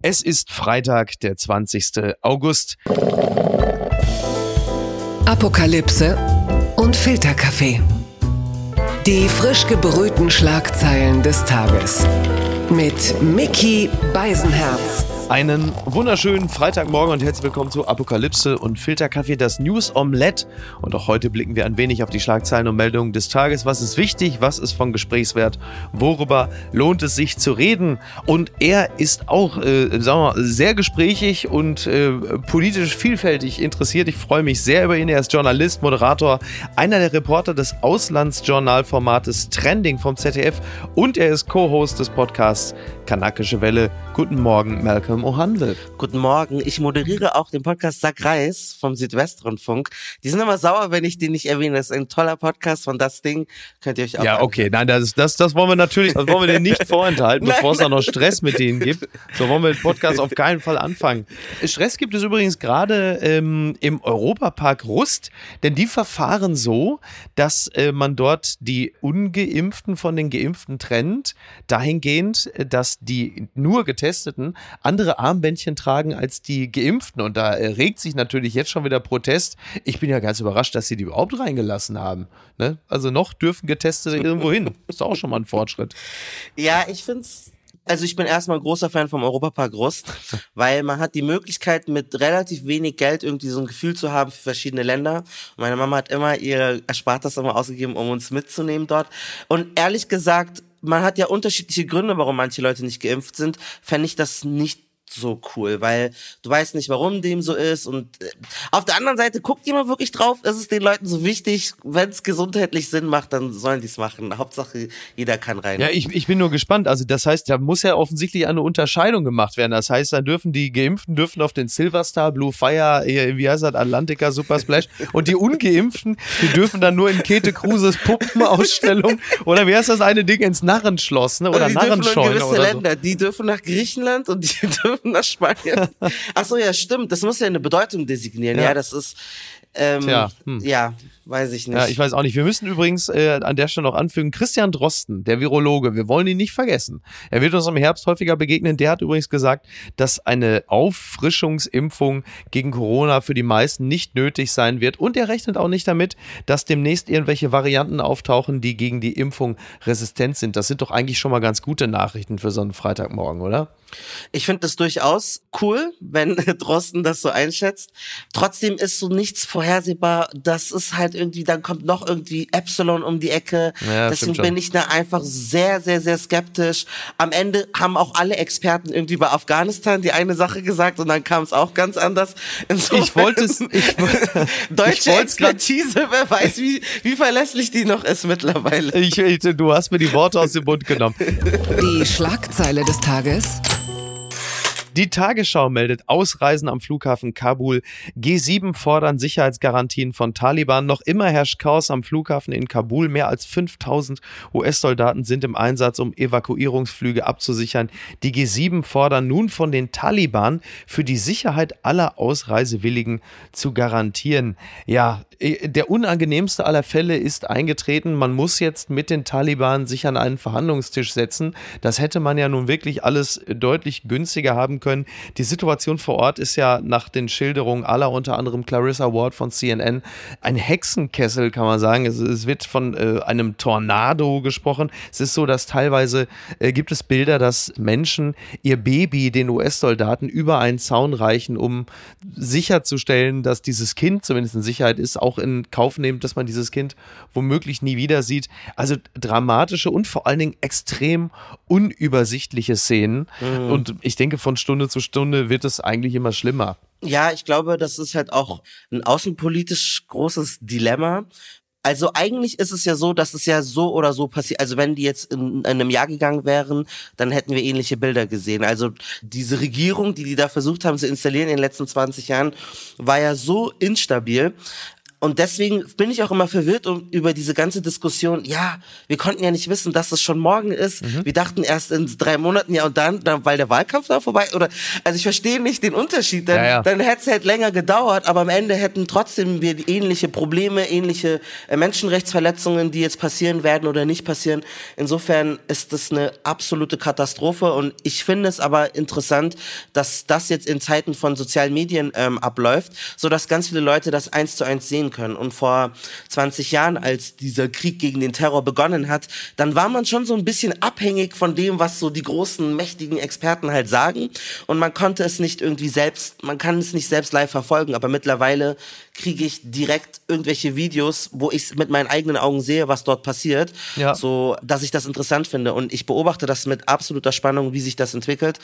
Es ist Freitag, der 20. August. Apokalypse und Filterkaffee. Die frisch gebrühten Schlagzeilen des Tages. Mit Mickey Beisenherz. Einen wunderschönen Freitagmorgen und herzlich willkommen zu Apokalypse und Filterkaffee, das News Omelette. Und auch heute blicken wir ein wenig auf die Schlagzeilen und Meldungen des Tages. Was ist wichtig? Was ist von Gesprächswert? Worüber lohnt es sich zu reden? Und er ist auch, äh, sagen wir mal, sehr gesprächig und äh, politisch vielfältig interessiert. Ich freue mich sehr über ihn. Er ist Journalist, Moderator, einer der Reporter des Auslandsjournalformates Trending vom ZDF und er ist Co-Host des Podcasts Kanakische Welle. Guten Morgen, Malcolm O'Handel. Guten Morgen. Ich moderiere auch den Podcast Sack Reis vom Südwestrundfunk. Die sind immer sauer, wenn ich den nicht erwähne. Das ist ein toller Podcast von Das Ding. Könnt ihr euch auch Ja, okay. Nein, das, das, das wollen wir natürlich, das wollen wir denen nicht vorenthalten, bevor es da noch Stress mit denen gibt. So wollen wir den Podcast auf keinen Fall anfangen. Stress gibt es übrigens gerade ähm, im Europapark Rust, denn die verfahren so, dass äh, man dort die Ungeimpften von den Geimpften trennt, dahingehend, dass die nur Getesteten andere Armbändchen tragen als die Geimpften. Und da äh, regt sich natürlich jetzt schon wieder Protest. Ich bin ja ganz überrascht, dass sie die überhaupt reingelassen haben. Ne? Also noch dürfen Getestete irgendwo hin. Ist auch schon mal ein Fortschritt. Ja, ich find's also ich bin erstmal großer Fan vom Europapark Rust, weil man hat die Möglichkeit, mit relativ wenig Geld irgendwie so ein Gefühl zu haben für verschiedene Länder. Und meine Mama hat immer ihr Erspartes immer ausgegeben, um uns mitzunehmen dort. Und ehrlich gesagt, man hat ja unterschiedliche Gründe, warum manche Leute nicht geimpft sind, fände ich das nicht so cool, weil du weißt nicht, warum dem so ist und äh, auf der anderen Seite guckt jemand wirklich drauf, ist es den Leuten so wichtig, wenn es gesundheitlich Sinn macht, dann sollen die es machen. Hauptsache, jeder kann rein. Ja, ich, ich bin nur gespannt. Also das heißt, da muss ja offensichtlich eine Unterscheidung gemacht werden. Das heißt, dann dürfen die Geimpften dürfen auf den Silverstar, Blue Fire, wie heißt das, Atlantica, Super Splash und die Ungeimpften, die dürfen dann nur in Käthe Kruses Puppenausstellung oder wie heißt das eine Ding ins Narrenschloss, ne? Oder Narrenscheune oder so. Länder, die dürfen nach Griechenland und die dürfen nach Spanien. Ach so, ja, stimmt. Das muss ja eine Bedeutung designieren. Ja, Ja. das ist ähm, Tja, hm. ja, weiß ich nicht. Ja, ich weiß auch nicht. Wir müssen übrigens äh, an der Stelle noch anfügen, Christian Drosten, der Virologe, wir wollen ihn nicht vergessen. Er wird uns im Herbst häufiger begegnen. Der hat übrigens gesagt, dass eine Auffrischungsimpfung gegen Corona für die meisten nicht nötig sein wird. Und er rechnet auch nicht damit, dass demnächst irgendwelche Varianten auftauchen, die gegen die Impfung resistent sind. Das sind doch eigentlich schon mal ganz gute Nachrichten für so einen Freitagmorgen, oder? Ich finde das durchaus cool, wenn Drosten das so einschätzt. Trotzdem ist so nichts vorhersehbar. Das ist halt irgendwie, dann kommt noch irgendwie Epsilon um die Ecke. Ja, Deswegen bin ich da einfach sehr, sehr, sehr skeptisch. Am Ende haben auch alle Experten irgendwie bei Afghanistan die eine Sache gesagt und dann kam es auch ganz anders. Insofern, Ich wollte es, ich, Deutsche ich Expertise, wer weiß, wie, wie verlässlich die noch ist mittlerweile. ich, ich, du hast mir die Worte aus dem Mund genommen. Die Schlagzeile des Tages. Die Tagesschau meldet Ausreisen am Flughafen Kabul. G7 fordern Sicherheitsgarantien von Taliban. Noch immer herrscht Chaos am Flughafen in Kabul. Mehr als 5000 US-Soldaten sind im Einsatz, um Evakuierungsflüge abzusichern. Die G7 fordern nun von den Taliban für die Sicherheit aller Ausreisewilligen zu garantieren. Ja, der unangenehmste aller Fälle ist eingetreten. Man muss jetzt mit den Taliban sich an einen Verhandlungstisch setzen. Das hätte man ja nun wirklich alles deutlich günstiger haben können. Die Situation vor Ort ist ja nach den Schilderungen aller, unter anderem Clarissa Ward von CNN, ein Hexenkessel, kann man sagen. Es, es wird von äh, einem Tornado gesprochen. Es ist so, dass teilweise äh, gibt es Bilder, dass Menschen ihr Baby den US-Soldaten über einen Zaun reichen, um sicherzustellen, dass dieses Kind zumindest in Sicherheit ist, auch in Kauf nehmen, dass man dieses Kind womöglich nie wieder sieht. Also dramatische und vor allen Dingen extrem unübersichtliche Szenen. Und ich denke, von Stunde zu Stunde wird es eigentlich immer schlimmer. Ja, ich glaube, das ist halt auch ein außenpolitisch großes Dilemma. Also eigentlich ist es ja so, dass es ja so oder so passiert. Also wenn die jetzt in, in einem Jahr gegangen wären, dann hätten wir ähnliche Bilder gesehen. Also diese Regierung, die die da versucht haben zu installieren in den letzten 20 Jahren, war ja so instabil. Und deswegen bin ich auch immer verwirrt um, über diese ganze Diskussion. Ja, wir konnten ja nicht wissen, dass es schon morgen ist. Mhm. Wir dachten erst in drei Monaten, ja, und dann, dann weil der Wahlkampf da vorbei, oder, also ich verstehe nicht den Unterschied. Dann, ja, ja. dann hätte es halt länger gedauert, aber am Ende hätten trotzdem wir ähnliche Probleme, ähnliche äh, Menschenrechtsverletzungen, die jetzt passieren werden oder nicht passieren. Insofern ist das eine absolute Katastrophe und ich finde es aber interessant, dass das jetzt in Zeiten von sozialen Medien ähm, abläuft, so dass ganz viele Leute das eins zu eins sehen können. Und vor 20 Jahren, als dieser Krieg gegen den Terror begonnen hat, dann war man schon so ein bisschen abhängig von dem, was so die großen, mächtigen Experten halt sagen. Und man konnte es nicht irgendwie selbst, man kann es nicht selbst live verfolgen. Aber mittlerweile kriege ich direkt irgendwelche Videos, wo ich mit meinen eigenen Augen sehe, was dort passiert, ja. so dass ich das interessant finde und ich beobachte das mit absoluter Spannung, wie sich das entwickelt,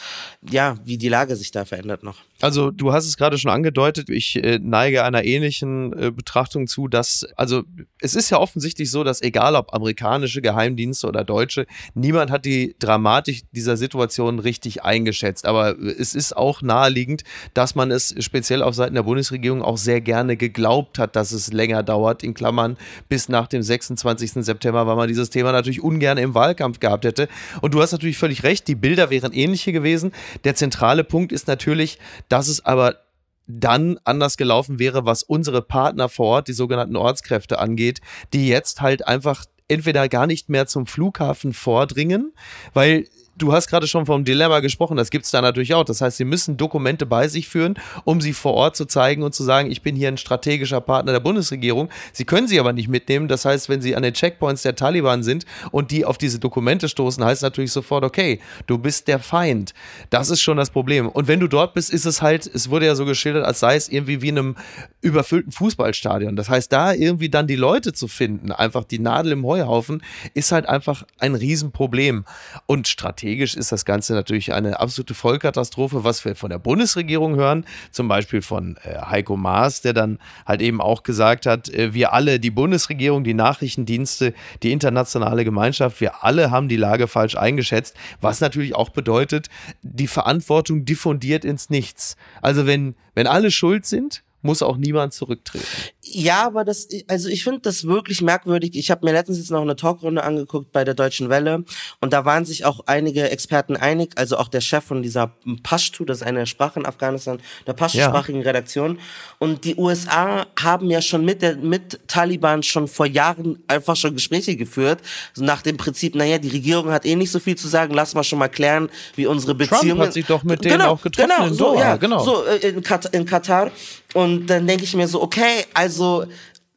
ja, wie die Lage sich da verändert noch. Also du hast es gerade schon angedeutet, ich äh, neige einer ähnlichen äh, Betrachtung zu, dass also es ist ja offensichtlich so, dass egal ob amerikanische Geheimdienste oder deutsche, niemand hat die Dramatik dieser Situation richtig eingeschätzt, aber es ist auch naheliegend, dass man es speziell auf Seiten der Bundesregierung auch sehr gerne geglaubt hat, dass es länger dauert, in Klammern bis nach dem 26. September, weil man dieses Thema natürlich ungern im Wahlkampf gehabt hätte. Und du hast natürlich völlig recht, die Bilder wären ähnliche gewesen. Der zentrale Punkt ist natürlich, dass es aber dann anders gelaufen wäre, was unsere Partner vor Ort, die sogenannten Ortskräfte angeht, die jetzt halt einfach entweder gar nicht mehr zum Flughafen vordringen, weil du hast gerade schon vom Dilemma gesprochen, das gibt es da natürlich auch. Das heißt, sie müssen Dokumente bei sich führen, um sie vor Ort zu zeigen und zu sagen, ich bin hier ein strategischer Partner der Bundesregierung. Sie können sie aber nicht mitnehmen. Das heißt, wenn sie an den Checkpoints der Taliban sind und die auf diese Dokumente stoßen, heißt natürlich sofort, okay, du bist der Feind. Das ist schon das Problem. Und wenn du dort bist, ist es halt, es wurde ja so geschildert, als sei es irgendwie wie in einem überfüllten Fußballstadion. Das heißt, da irgendwie dann die Leute zu finden, einfach die Nadel im Heuhaufen, ist halt einfach ein Riesenproblem. Und strategisch strategisch ist das Ganze natürlich eine absolute Vollkatastrophe, was wir von der Bundesregierung hören, zum Beispiel von äh, Heiko Maas, der dann halt eben auch gesagt hat, äh, wir alle, die Bundesregierung, die Nachrichtendienste, die internationale Gemeinschaft, wir alle haben die Lage falsch eingeschätzt, was natürlich auch bedeutet, die Verantwortung diffundiert ins Nichts. Also wenn, wenn alle schuld sind, muss auch niemand zurücktreten. Ja, aber das, also ich finde das wirklich merkwürdig. Ich habe mir letztens jetzt noch eine Talkrunde angeguckt bei der Deutschen Welle und da waren sich auch einige Experten einig, also auch der Chef von dieser Pashtu, das ist eine Sprache in Afghanistan, der Pashtu-sprachigen ja. Redaktion. Und die USA haben ja schon mit der mit Taliban schon vor Jahren einfach schon Gespräche geführt, so nach dem Prinzip, naja, die Regierung hat eh nicht so viel zu sagen, lass mal schon mal klären, wie unsere Beziehungen. Trump hat sich doch mit denen genau, auch getroffen genau, so, ja, genau. So äh, in, Kat in Katar. Und dann denke ich mir so, okay, also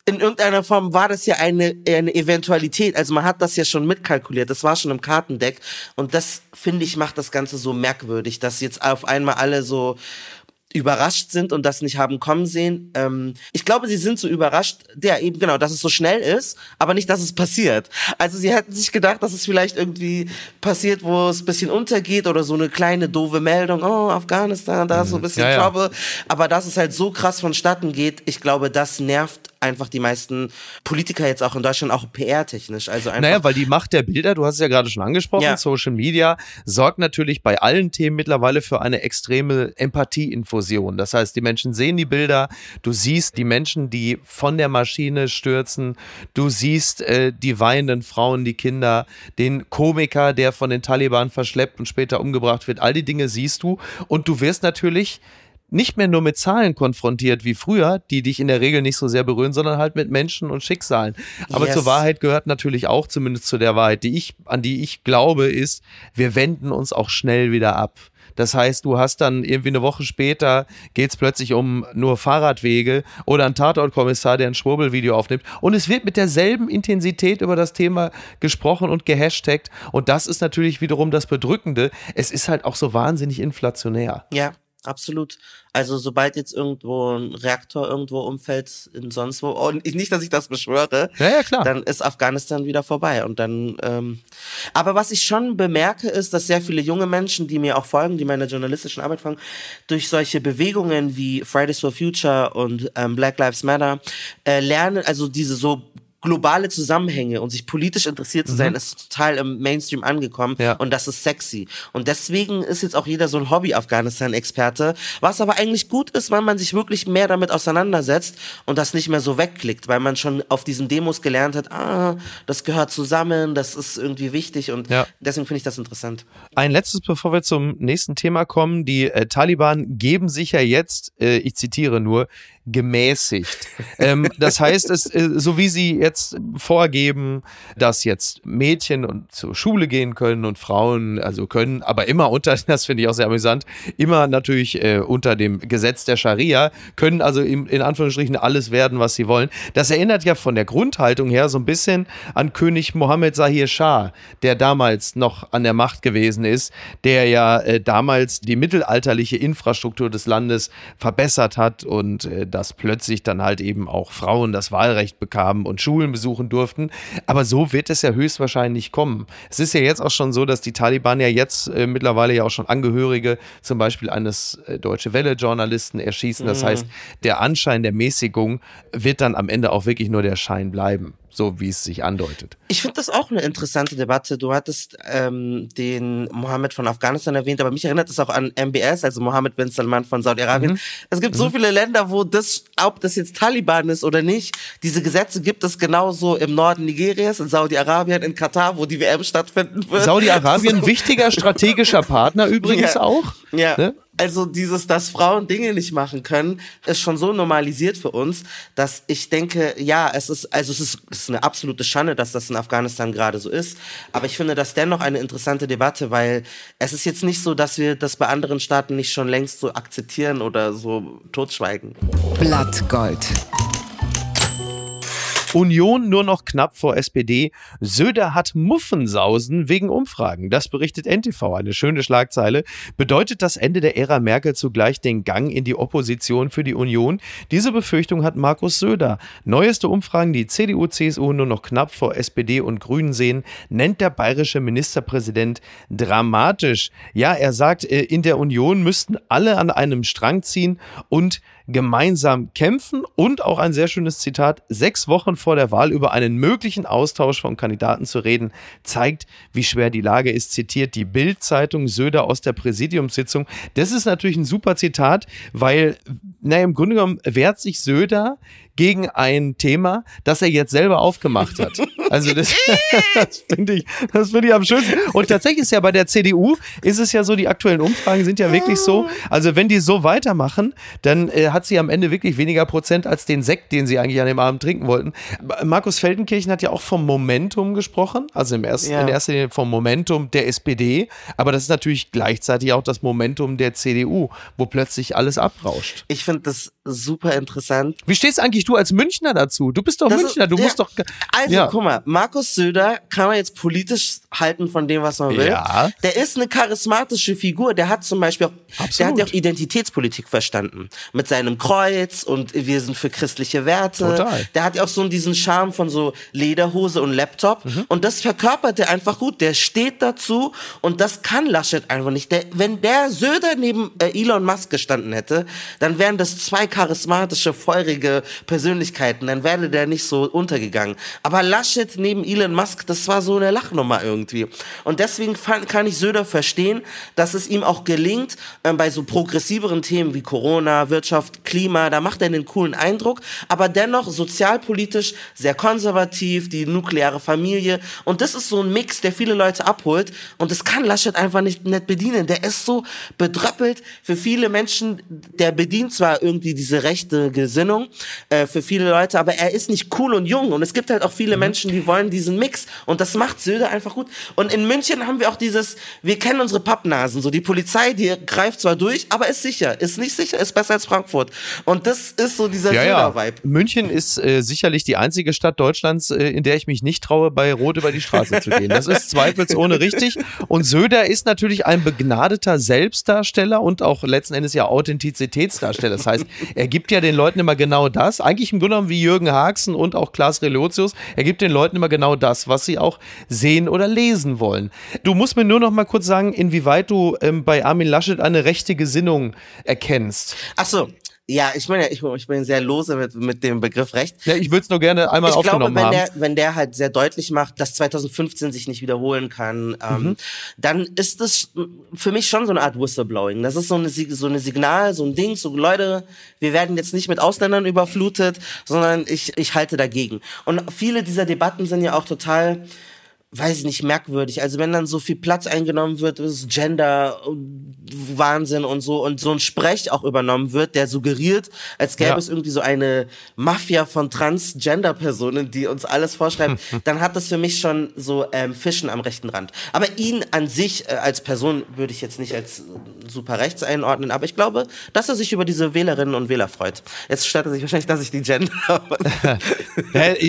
in irgendeiner Form war das ja eine, eine Eventualität. Also man hat das ja schon mitkalkuliert. Das war schon im Kartendeck. Und das, finde ich, macht das Ganze so merkwürdig, dass jetzt auf einmal alle so überrascht sind und das nicht haben kommen sehen. Ähm, ich glaube, sie sind so überrascht, der eben genau, dass es so schnell ist, aber nicht, dass es passiert. Also sie hätten sich gedacht, dass es vielleicht irgendwie passiert, wo es ein bisschen untergeht oder so eine kleine doofe Meldung, oh, Afghanistan, da ist so ein mhm. bisschen ja, ja. Trouble. Aber dass es halt so krass vonstatten geht, ich glaube, das nervt einfach die meisten Politiker jetzt auch in Deutschland auch PR-technisch. Also einfach naja, weil die Macht der Bilder, du hast es ja gerade schon angesprochen, ja. Social Media sorgt natürlich bei allen Themen mittlerweile für eine extreme Empathieinfusion. Das heißt, die Menschen sehen die Bilder, du siehst die Menschen, die von der Maschine stürzen, du siehst äh, die weinenden Frauen, die Kinder, den Komiker, der von den Taliban verschleppt und später umgebracht wird. All die Dinge siehst du und du wirst natürlich nicht mehr nur mit Zahlen konfrontiert wie früher, die dich in der Regel nicht so sehr berühren, sondern halt mit Menschen und Schicksalen. Aber yes. zur Wahrheit gehört natürlich auch, zumindest zu der Wahrheit, die ich, an die ich glaube, ist, wir wenden uns auch schnell wieder ab. Das heißt, du hast dann irgendwie eine Woche später geht es plötzlich um nur Fahrradwege oder ein Tatortkommissar, der ein Schwurbelvideo aufnimmt. Und es wird mit derselben Intensität über das Thema gesprochen und gehashtagt. Und das ist natürlich wiederum das Bedrückende. Es ist halt auch so wahnsinnig inflationär. Ja, absolut. Also sobald jetzt irgendwo ein Reaktor irgendwo umfällt, in sonst wo, und nicht, dass ich das beschwöre, ja, ja, klar. dann ist Afghanistan wieder vorbei. Und dann, ähm, aber was ich schon bemerke, ist, dass sehr viele junge Menschen, die mir auch folgen, die meine journalistischen Arbeit folgen, durch solche Bewegungen wie Fridays for Future und ähm, Black Lives Matter äh, lernen, also diese so globale Zusammenhänge und sich politisch interessiert zu sein, ist total im Mainstream angekommen Ja. und das ist sexy. Und deswegen ist jetzt auch jeder so ein Hobby-Afghanistan-Experte, was aber eigentlich gut ist, weil man sich wirklich mehr damit auseinandersetzt und das nicht mehr so wegklickt, weil man schon auf diesen Demos gelernt hat, ah, das gehört zusammen, das ist irgendwie wichtig und Ja. deswegen finde ich das interessant. Ein letztes, bevor wir zum nächsten Thema kommen. Die äh, Taliban geben sich ja jetzt, äh, ich zitiere nur, gemäßigt. ähm, das heißt, es, äh, so wie sie jetzt vorgeben, dass jetzt Mädchen und zur Schule gehen können und Frauen also können, aber immer unter, das finde ich auch sehr amüsant, immer natürlich äh, unter dem Gesetz der Scharia, können also im, in Anführungsstrichen alles werden, was sie wollen. Das erinnert ja von der Grundhaltung her so ein bisschen an König Mohammed Zahir Shah, der damals noch an der Macht gewesen ist, der ja äh, damals die mittelalterliche Infrastruktur des Landes verbessert hat und äh, dass plötzlich dann halt eben auch Frauen das Wahlrecht bekamen und Schulen besuchen durften. Aber so wird es ja höchstwahrscheinlich kommen. Es ist ja jetzt auch schon so, dass die Taliban ja jetzt äh, mittlerweile ja auch schon Angehörige zum Beispiel eines äh, Deutsche Welle-Journalisten erschießen. Das heißt, der Anschein der Mäßigung wird dann am Ende auch wirklich nur der Schein bleiben, so wie es sich andeutet. Ich finde das auch eine interessante Debatte. Du hattest ähm, den Mohammed von Afghanistan erwähnt, aber mich erinnert es auch an MBS, also Mohammed bin Salman von Saudi-Arabien. Es gibt so viele Länder, wo das, ob das jetzt Taliban ist oder nicht, diese Gesetze gibt es genauso im Norden Nigerias, in Saudi-Arabien, in Katar, wo die WM stattfinden wird. Saudi-Arabien, wichtiger strategischer Partner übrigens Ja. auch. Ja. Ne? Also dieses, dass Frauen Dinge nicht machen können, ist schon so normalisiert für uns, dass ich denke, ja, es ist, also es ist, es ist eine absolute Schande, dass das in Afghanistan gerade so ist. Aber ich finde das dennoch eine interessante Debatte, weil es ist jetzt nicht so, dass wir das bei anderen Staaten nicht schon längst so akzeptieren oder so totschweigen. Blattgold. Union nur noch knapp vor SPD. Söder hat Muffensausen wegen Umfragen. Das berichtet NTV. Eine schöne Schlagzeile. Bedeutet das Ende der Ära Merkel zugleich den Gang in die Opposition für die Union? Diese Befürchtung hat Markus Söder. Neueste Umfragen, die CDU, CSU nur noch knapp vor SPD und Grünen sehen, nennt der bayerische Ministerpräsident dramatisch. Ja, er sagt, äh, in der Union müssten alle an einem Strang ziehen und gemeinsam kämpfen und auch ein sehr schönes Zitat, sechs Wochen vor der Wahl über einen möglichen Austausch von Kandidaten zu reden, zeigt, wie schwer die Lage ist, zitiert die Bild-Zeitung Söder aus der Präsidiumssitzung. Das ist natürlich ein super Zitat, weil, naja, im Grunde genommen wehrt sich Söder gegen ein Thema, das er jetzt selber aufgemacht hat. Also das, das finde ich, das finde ich am schönsten. Und tatsächlich ist ja bei der CDU ist es ja so, die aktuellen Umfragen sind ja wirklich so. Also wenn die so weitermachen, dann äh, hat sie am Ende wirklich weniger Prozent als den Sekt, den sie eigentlich an dem Abend trinken wollten. Markus Feldenkirchen hat ja auch vom Momentum gesprochen, also im ersten, Ja. in erster Linie vom Momentum der SPD, aber das ist natürlich gleichzeitig auch das Momentum der CDU, wo plötzlich alles abrauscht. Ich finde das super interessant. Wie stehst eigentlich du als Münchner dazu? Du bist doch Das ist- Münchner, du ja. musst doch. Also, ja. guck mal, Markus Söder kann man jetzt politisch halten von dem, was man will. Ja. Der ist eine charismatische Figur. Der hat zum Beispiel auch, der hat ja auch Identitätspolitik verstanden. Mit seinem Kreuz und wir sind für christliche Werte. Total. Der hat ja auch so diesen Charme von so Lederhose und Laptop. Mhm. Und das verkörpert er einfach gut. Der steht dazu und das kann Laschet einfach nicht. Der, wenn der Söder neben äh, Elon Musk gestanden hätte, dann wären das zwei charismatische, feurige Persönlichkeiten. Dann wäre der nicht so untergegangen. Aber Laschet neben Elon Musk, das war so eine Lachnummer irgendwie. Und deswegen kann ich Söder verstehen, dass es ihm auch gelingt, ähm, bei so progressiveren Themen wie Corona, Wirtschaft, Klima, da macht er einen coolen Eindruck, aber dennoch sozialpolitisch sehr konservativ, die nukleare Familie. Und das ist so ein Mix, der viele Leute abholt. Und das kann Laschet einfach nicht, nicht bedienen. Der ist so bedröppelt für viele Menschen. Der bedient zwar irgendwie diese rechte Gesinnung äh, für viele Leute, aber er ist nicht cool und jung. Und es gibt halt auch viele Menschen, die wollen diesen Mix. Und das macht Söder einfach gut. Und in München haben wir auch dieses, wir kennen unsere Pappnasen. So die Polizei, die greift zwar durch, aber ist sicher. Ist nicht sicher, ist besser als Frankfurt. Und das ist so dieser Ja, ja. Söder-Vibe. München ist äh, sicherlich die einzige Stadt Deutschlands, äh, in der ich mich nicht traue, bei Rot über die Straße zu gehen. Das ist zweifelsohne richtig. Und Söder ist natürlich ein begnadeter Selbstdarsteller und auch letzten Endes ja Authentizitätsdarsteller. Das heißt, er gibt ja den Leuten immer genau das, eigentlich im Grunde genommen wie Jürgen Haxen und auch Klaas Relotius, er gibt den Leuten immer genau das, was sie auch sehen oder lesen wollen. Du musst mir nur noch mal kurz sagen, inwieweit du ähm, bei Armin Laschet eine rechte Gesinnung erkennst. Ach so. Ja, ich meine, ich, ich bin sehr lose mit, mit dem Begriff Recht. Ja, ich würde es nur gerne einmal ich aufgenommen glaube, wenn haben. Der, wenn der halt sehr deutlich macht, dass 2015 sich nicht wiederholen kann, ähm, Mhm. dann ist das für mich schon so eine Art Whistleblowing. Das ist so eine, so eine Signal, so ein Ding, so Leute, wir werden jetzt nicht mit Ausländern überflutet, sondern ich, ich halte dagegen. Und viele dieser Debatten sind ja auch total weiß ich nicht, merkwürdig. Also wenn dann so viel Platz eingenommen wird, ist Gender, Wahnsinn und so und so ein Sprech auch übernommen wird, der suggeriert, als gäbe Ja. es irgendwie so eine Mafia von Transgender-Personen, die uns alles vorschreiben, dann hat das für mich schon so ähm, Fischen am rechten Rand. Aber ihn an sich äh, als Person würde ich jetzt nicht als äh, super rechts einordnen, aber ich glaube, dass er sich über diese Wählerinnen und Wähler freut. Jetzt stellt er sich wahrscheinlich, dass ich die Gender.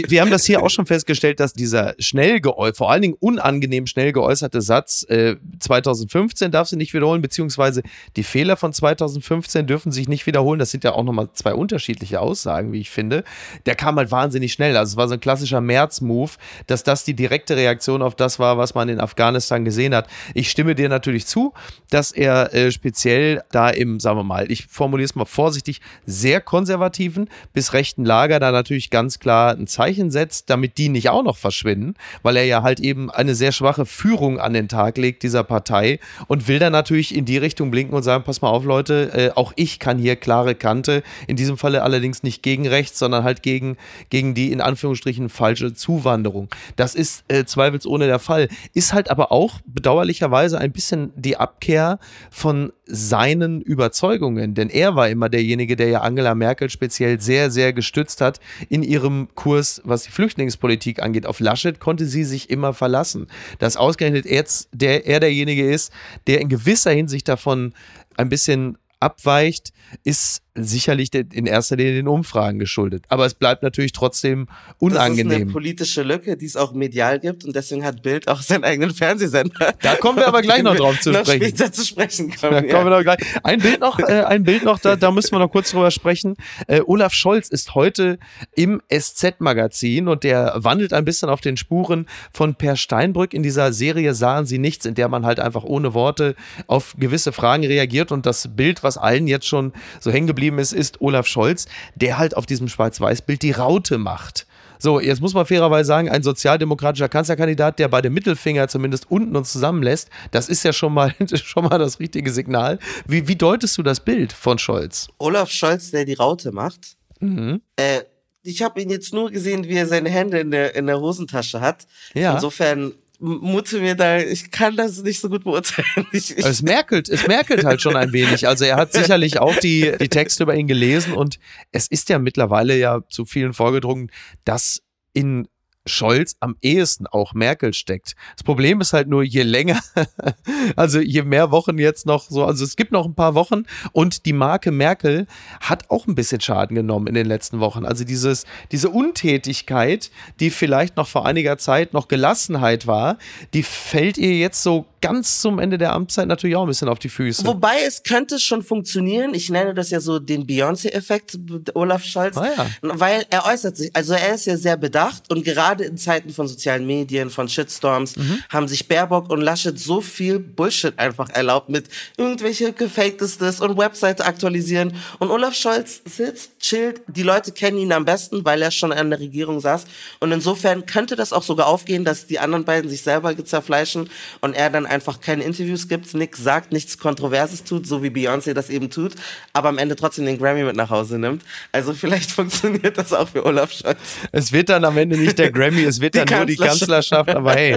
Wir haben das hier auch schon festgestellt, dass dieser schnell geäu vor allen Dingen unangenehm schnell geäußerte Satz äh, 2015 darf sie nicht wiederholen, beziehungsweise die Fehler von 2015 dürfen sich nicht wiederholen. Das sind ja auch nochmal zwei unterschiedliche Aussagen, wie ich finde. Der kam halt wahnsinnig schnell. Also es war so ein klassischer März-Move, dass das die direkte Reaktion auf das war, was man in Afghanistan gesehen hat. Ich stimme dir natürlich zu, dass er äh, speziell da im, sagen wir mal, ich formuliere es mal vorsichtig, sehr konservativen bis rechten Lager da natürlich ganz klar ein Zeichen setzt, damit die nicht auch noch verschwinden, weil er ja halt eben eine sehr schwache Führung an den Tag legt dieser Partei und will dann natürlich in die Richtung blinken und sagen, pass mal auf Leute, äh, auch ich kann hier klare Kante, in diesem Falle allerdings nicht gegen rechts, sondern halt gegen, gegen die in Anführungsstrichen falsche Zuwanderung. Das ist äh, zweifelsohne der Fall, ist halt aber auch bedauerlicherweise ein bisschen die Abkehr von seinen Überzeugungen, denn er war immer derjenige, der ja Angela Merkel speziell sehr, sehr gestützt hat in ihrem Kurs, was die Flüchtlingspolitik angeht. Auf Laschet konnte sie sich immer verlassen. Dass ausgerechnet jetzt der, er derjenige ist, der in gewisser Hinsicht davon ein bisschen abweicht, ist sicherlich in erster Linie den Umfragen geschuldet. Aber es bleibt natürlich trotzdem Das ist eine unangenehm. politische Lücke, die es auch medial gibt und deswegen hat Bild auch seinen eigenen Fernsehsender. Da kommen wir aber gleich noch drauf zu noch sprechen. später zu sprechen Da kommen. kommen wir doch gleich. Ein Bild noch, äh, ein Bild noch, da, da müssen wir noch kurz drüber sprechen. Äh, Olaf Scholz ist heute im SZ-Magazin und der wandelt ein bisschen auf den Spuren von Per Steinbrück in dieser Serie Sahen Sie nichts, in der man halt einfach ohne Worte auf gewisse Fragen reagiert und das Bild, was allen jetzt schon so hängen geblieben ist, ist Olaf Scholz, der halt auf diesem Schwarz-Weiß-Bild die Raute macht. So, jetzt muss man fairerweise sagen, ein sozialdemokratischer Kanzlerkandidat, der beide Mittelfinger zumindest unten und zusammenlässt, das ist ja schon mal, schon mal das richtige Signal. Wie, wie deutest du das Bild von Scholz? Olaf Scholz, der die Raute macht. Mhm. Äh, ich habe ihn jetzt nur gesehen, wie er seine Hände in der, in der Hosentasche hat. Ja. Insofern m- mute mir da, ich kann das nicht so gut beurteilen. Ich, ich, Es merkelt, es merkelt halt schon ein wenig. Also er hat sicherlich auch die, die Texte über ihn gelesen und es ist ja mittlerweile ja zu vielen vorgedrungen, dass in Scholz am ehesten auch Merkel steckt. Das Problem ist halt nur, je länger, also je mehr Wochen jetzt noch so, also es gibt noch ein paar Wochen und die Marke Merkel hat auch ein bisschen Schaden genommen in den letzten Wochen. Also dieses, diese Untätigkeit, die vielleicht noch vor einiger Zeit noch Gelassenheit war, die fällt ihr jetzt so ganz zum Ende der Amtszeit natürlich auch ein bisschen auf die Füße. Wobei es könnte schon funktionieren. Ich nenne das ja so den Beyoncé-Effekt, Olaf Scholz. Ah ja. Weil er äußert sich, also er ist ja sehr bedacht und gerade in Zeiten von sozialen Medien, von Shitstorms, Mhm. haben sich Baerbock und Laschet so viel Bullshit einfach erlaubt mit irgendwelche gefaktes und Webseite aktualisieren. Und Olaf Scholz sitzt, chillt. Die Leute kennen ihn am besten, weil er schon an der Regierung saß. Und insofern könnte das auch sogar aufgehen, dass die anderen beiden sich selber zerfleischen und er dann einfach keine Interviews gibt, nichts sagt, nichts Kontroverses tut, so wie Beyoncé das eben tut, aber am Ende trotzdem den Grammy mit nach Hause nimmt. Also vielleicht funktioniert das auch für Olaf Scholz. Es wird dann am Ende nicht der Grammy, es wird Die dann nur die Kanzlerschaft. Kanzlerschaft, aber hey,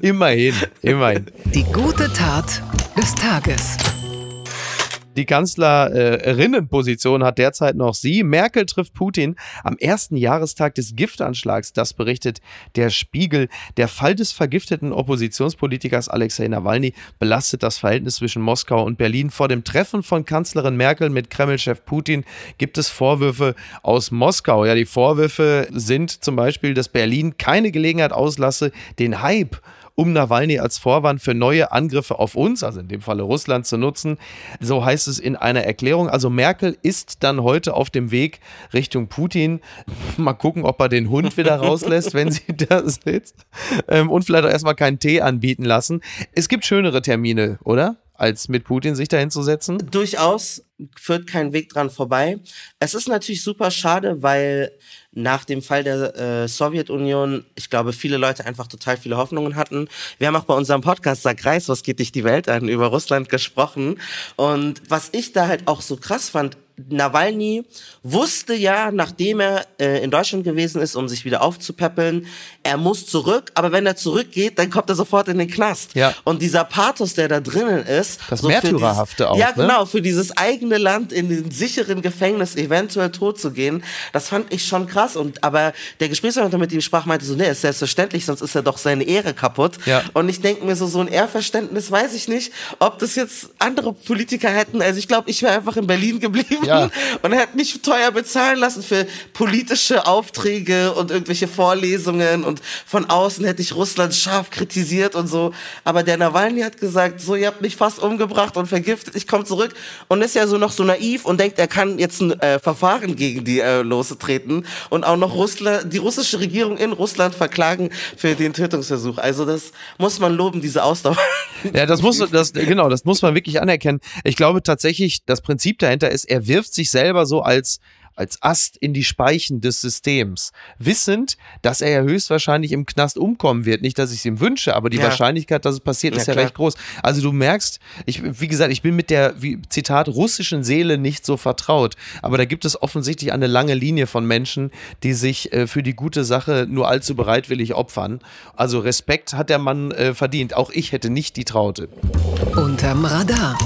immerhin, immerhin. Die gute Tat des Tages. Die Kanzlerinnenposition hat derzeit noch sie. Merkel trifft Putin am ersten Jahrestag des Giftanschlags. Das berichtet der Spiegel. Der Fall des vergifteten Oppositionspolitikers Alexei Nawalny belastet das Verhältnis zwischen Moskau und Berlin. Vor dem Treffen von Kanzlerin Merkel mit Kremlchef Putin gibt es Vorwürfe aus Moskau. Ja, die Vorwürfe sind zum Beispiel, dass Berlin keine Gelegenheit auslasse, den Hype um Nawalny als Vorwand für neue Angriffe auf uns, also in dem Falle Russland, zu nutzen. So heißt es in einer Erklärung. Also Merkel ist dann heute auf dem Weg Richtung Putin. Mal gucken, ob er den Hund wieder rauslässt, wenn sie da sitzt. Ähm, und vielleicht auch erstmal keinen Tee anbieten lassen. Es gibt schönere Termine, oder? Als mit Putin sich dahin zu setzen? Durchaus führt kein Weg dran vorbei. Es ist natürlich super schade, weil nach dem Fall der äh, Sowjetunion, ich glaube, viele Leute einfach total viele Hoffnungen hatten. Wir haben auch bei unserem Podcast Sag Reis, was geht dich die Welt an, über Russland gesprochen. Und was ich da halt auch so krass fand, Nawalny wusste ja, nachdem er äh, in Deutschland gewesen ist, um sich wieder aufzupäppeln, er muss zurück, aber wenn er zurückgeht, dann kommt er sofort in den Knast. Ja. Und dieser Pathos, der da drinnen ist, Das so Märtyrerhafte dieses, auch, Ja, ne? genau, für dieses eigene Land in den sicheren Gefängnis eventuell tot zu gehen, das fand ich schon krass. Und aber der Gesprächspartner mit ihm sprach, meinte so, nee, ist selbstverständlich, sonst ist ja doch seine Ehre kaputt. Ja. Und ich denke mir so, so ein Ehrverständnis weiß ich nicht, ob das jetzt andere Politiker hätten. Also ich glaube, ich wäre einfach in Berlin geblieben Ja. Und hätte mich teuer bezahlen lassen für politische Aufträge und irgendwelche Vorlesungen und von außen hätte ich Russland scharf kritisiert und so. Aber der Nawalny hat gesagt, so, ihr habt mich fast umgebracht und vergiftet, ich komme zurück und ist ja so noch so naiv und denkt, er kann jetzt ein äh, Verfahren gegen die äh, lostreten und auch noch Russland, die russische Regierung in Russland verklagen für den Tötungsversuch. Also das muss man loben, diese Ausdauer. Ja, das muss, das, genau, das muss man wirklich anerkennen. Ich glaube tatsächlich, das Prinzip dahinter ist, er wirft sich selber so als als Ast in die Speichen des Systems, wissend, dass er ja höchstwahrscheinlich im Knast umkommen wird. Nicht, dass ich es ihm wünsche, aber die Ja. Wahrscheinlichkeit, dass es passiert, Ja, ist ja klar. recht groß. Also du merkst, ich, wie gesagt, ich bin mit der, wie, Zitat, russischen Seele nicht so vertraut. Aber da gibt es offensichtlich eine lange Linie von Menschen, die sich äh, für die gute Sache nur allzu bereitwillig opfern. Also Respekt hat der Mann äh, verdient. Auch ich hätte nicht die Traute. Unterm Radar.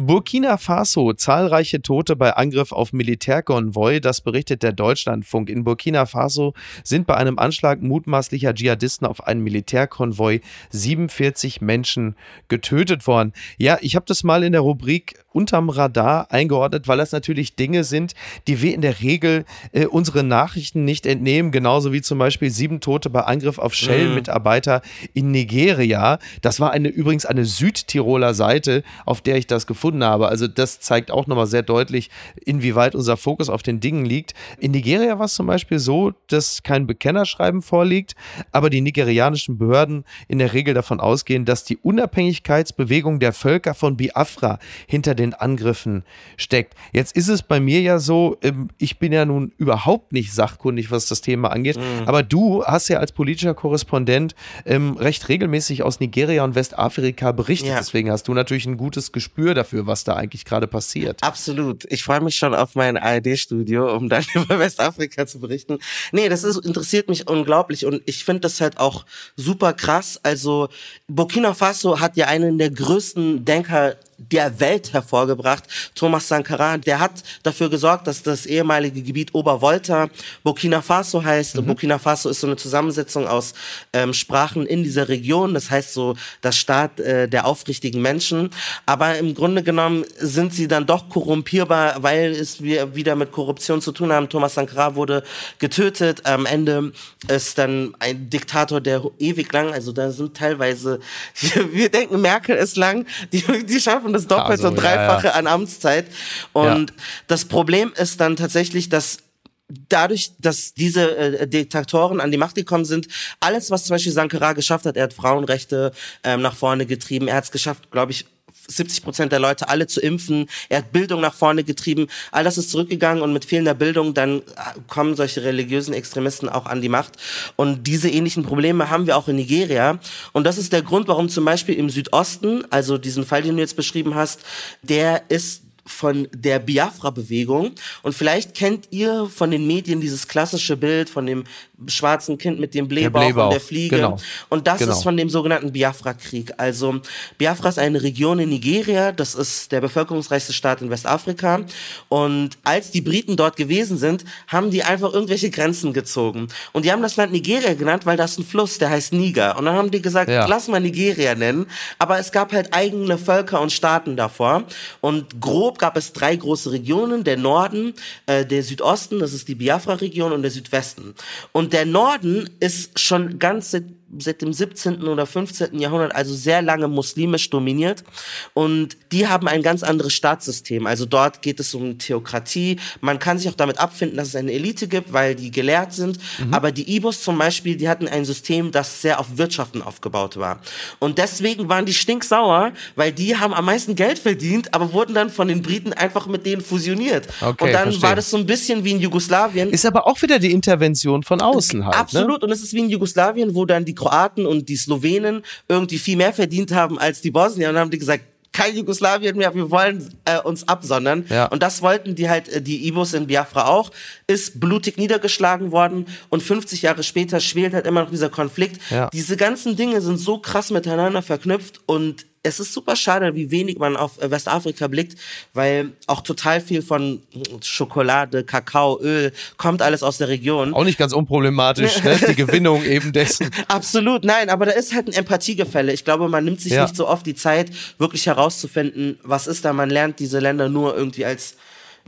Burkina Faso, zahlreiche Tote bei Angriff auf Militärkonvoi, das berichtet der Deutschlandfunk. In Burkina Faso sind bei einem Anschlag mutmaßlicher Dschihadisten auf einen Militärkonvoi 47 Menschen getötet worden. Ja, ich habe das mal in der Rubrik unterm Radar eingeordnet, weil das natürlich Dinge sind, die wir in der Regel äh, unsere Nachrichten nicht entnehmen, genauso wie zum Beispiel sieben Tote bei Angriff auf Shell-Mitarbeiter in Nigeria. Das war eine übrigens eine Südtiroler Seite, auf der ich das gefunden habe. Also das zeigt auch nochmal sehr deutlich, inwieweit unser Fokus auf den Dingen liegt. In Nigeria war es zum Beispiel so, dass kein Bekennerschreiben vorliegt, aber die nigerianischen Behörden in der Regel davon ausgehen, dass die Unabhängigkeitsbewegung der Völker von Biafra hinter den Angriffen steckt. Jetzt ist es bei mir ja so, ähm, ich bin ja nun überhaupt nicht sachkundig, was das Thema angeht, aber du hast ja als politischer Korrespondent ähm, recht regelmäßig aus Nigeria und Westafrika berichtet. Ja. Deswegen hast du natürlich ein gutes Gespür dafür, was da eigentlich gerade passiert. Absolut. Ich freue mich schon auf mein ARD-Studio, um dann über Westafrika zu berichten. Nee, das ist, interessiert mich unglaublich und ich finde das halt auch super krass. Also Burkina Faso hat ja einen der größten Denker der Welt hervorgebracht, Thomas Sankara. Der hat dafür gesorgt, dass das ehemalige Gebiet Obervolta Burkina Faso heißt. Burkina Faso ist so eine Zusammensetzung aus ähm, Sprachen in dieser Region. Das heißt so das Staat äh, der aufrichtigen Menschen. Aber im Grunde genommen sind sie dann doch korrumpierbar, weil es wir wieder mit Korruption zu tun haben. Thomas Sankara wurde getötet. Am Ende ist dann ein Diktator, der ewig lang, also da sind teilweise, wir denken, Merkel ist lang, die, die schaffen das Doppelte Also, und ja, ja. Dreifache an Amtszeit. Und das Problem ist dann tatsächlich, dass dadurch, dass diese äh, Diktatoren an die Macht gekommen sind, alles, was zum Beispiel Sankara geschafft hat, er hat Frauenrechte ähm, nach vorne getrieben, er hat es geschafft, glaube ich, 70 Prozent der Leute alle zu impfen. Er hat Bildung nach vorne getrieben. All das ist zurückgegangen und mit fehlender Bildung dann äh, kommen solche religiösen Extremisten auch an die Macht. Und diese ähnlichen Probleme haben wir auch in Nigeria. Und das ist der Grund, warum zum Beispiel im Südosten, also diesen Fall, den du jetzt beschrieben hast, der ist von der Biafra-Bewegung. Und vielleicht kennt ihr von den Medien dieses klassische Bild von dem schwarzen Kind mit dem Blähbauch, Blähbauch, und der Fliege. genau. Und das Genau. ist von dem sogenannten Biafra-Krieg. Also Biafra ist eine Region in Nigeria, das ist der bevölkerungsreichste Staat in Westafrika. Und als die Briten dort gewesen sind, haben die einfach irgendwelche Grenzen gezogen. Und die haben das Land Nigeria genannt, weil das ist ein Fluss, der heißt Niger. Und dann haben die gesagt, Ja. lass mal Nigeria nennen. Aber es gab halt eigene Völker und Staaten davor. Und grob gab es drei große Regionen. Der Norden, äh, der Südosten, das ist die Biafra-Region und der Südwesten. Und der Norden ist schon ganz dem 17. oder 15. Jahrhundert, also sehr lange muslimisch dominiert. Und die haben ein ganz anderes Staatssystem. Also dort geht es um Theokratie. Man kann sich auch damit abfinden, dass es eine Elite gibt, weil die gelehrt sind. Mhm. Aber die Ibos zum Beispiel, die hatten ein System, das sehr auf Wirtschaften aufgebaut war. Und deswegen waren die stinksauer, weil die haben am meisten Geld verdient, aber wurden dann von den Briten einfach mit denen fusioniert. Okay, und dann verstehe. war das so ein bisschen wie in Jugoslawien. Ist aber auch wieder die Intervention von außen halt. Ne? Absolut. Ne? Und es ist wie in Jugoslawien, wo dann die Kroaten und die Slowenen irgendwie viel mehr verdient haben als die Bosnier und dann haben die gesagt, kein Jugoslawien mehr, wir wollen äh, uns absondern. Ja. Und das wollten die halt, äh, die Ibos in Biafra auch, ist blutig niedergeschlagen worden und 50 Jahre später schwelt halt immer noch dieser Konflikt. Ja. Diese ganzen Dinge sind so krass miteinander verknüpft und es ist super schade, wie wenig man auf äh, Westafrika blickt, weil auch total viel von Schokolade, Kakao, Öl kommt alles aus der Region. Auch nicht ganz unproblematisch, ne? die Gewinnung eben dessen. Absolut, nein, aber da ist halt ein Empathiegefälle. Ich glaube, man nimmt sich ja. nicht so oft die Zeit, wirklich herauszufinden, was ist da. Man lernt diese Länder nur irgendwie als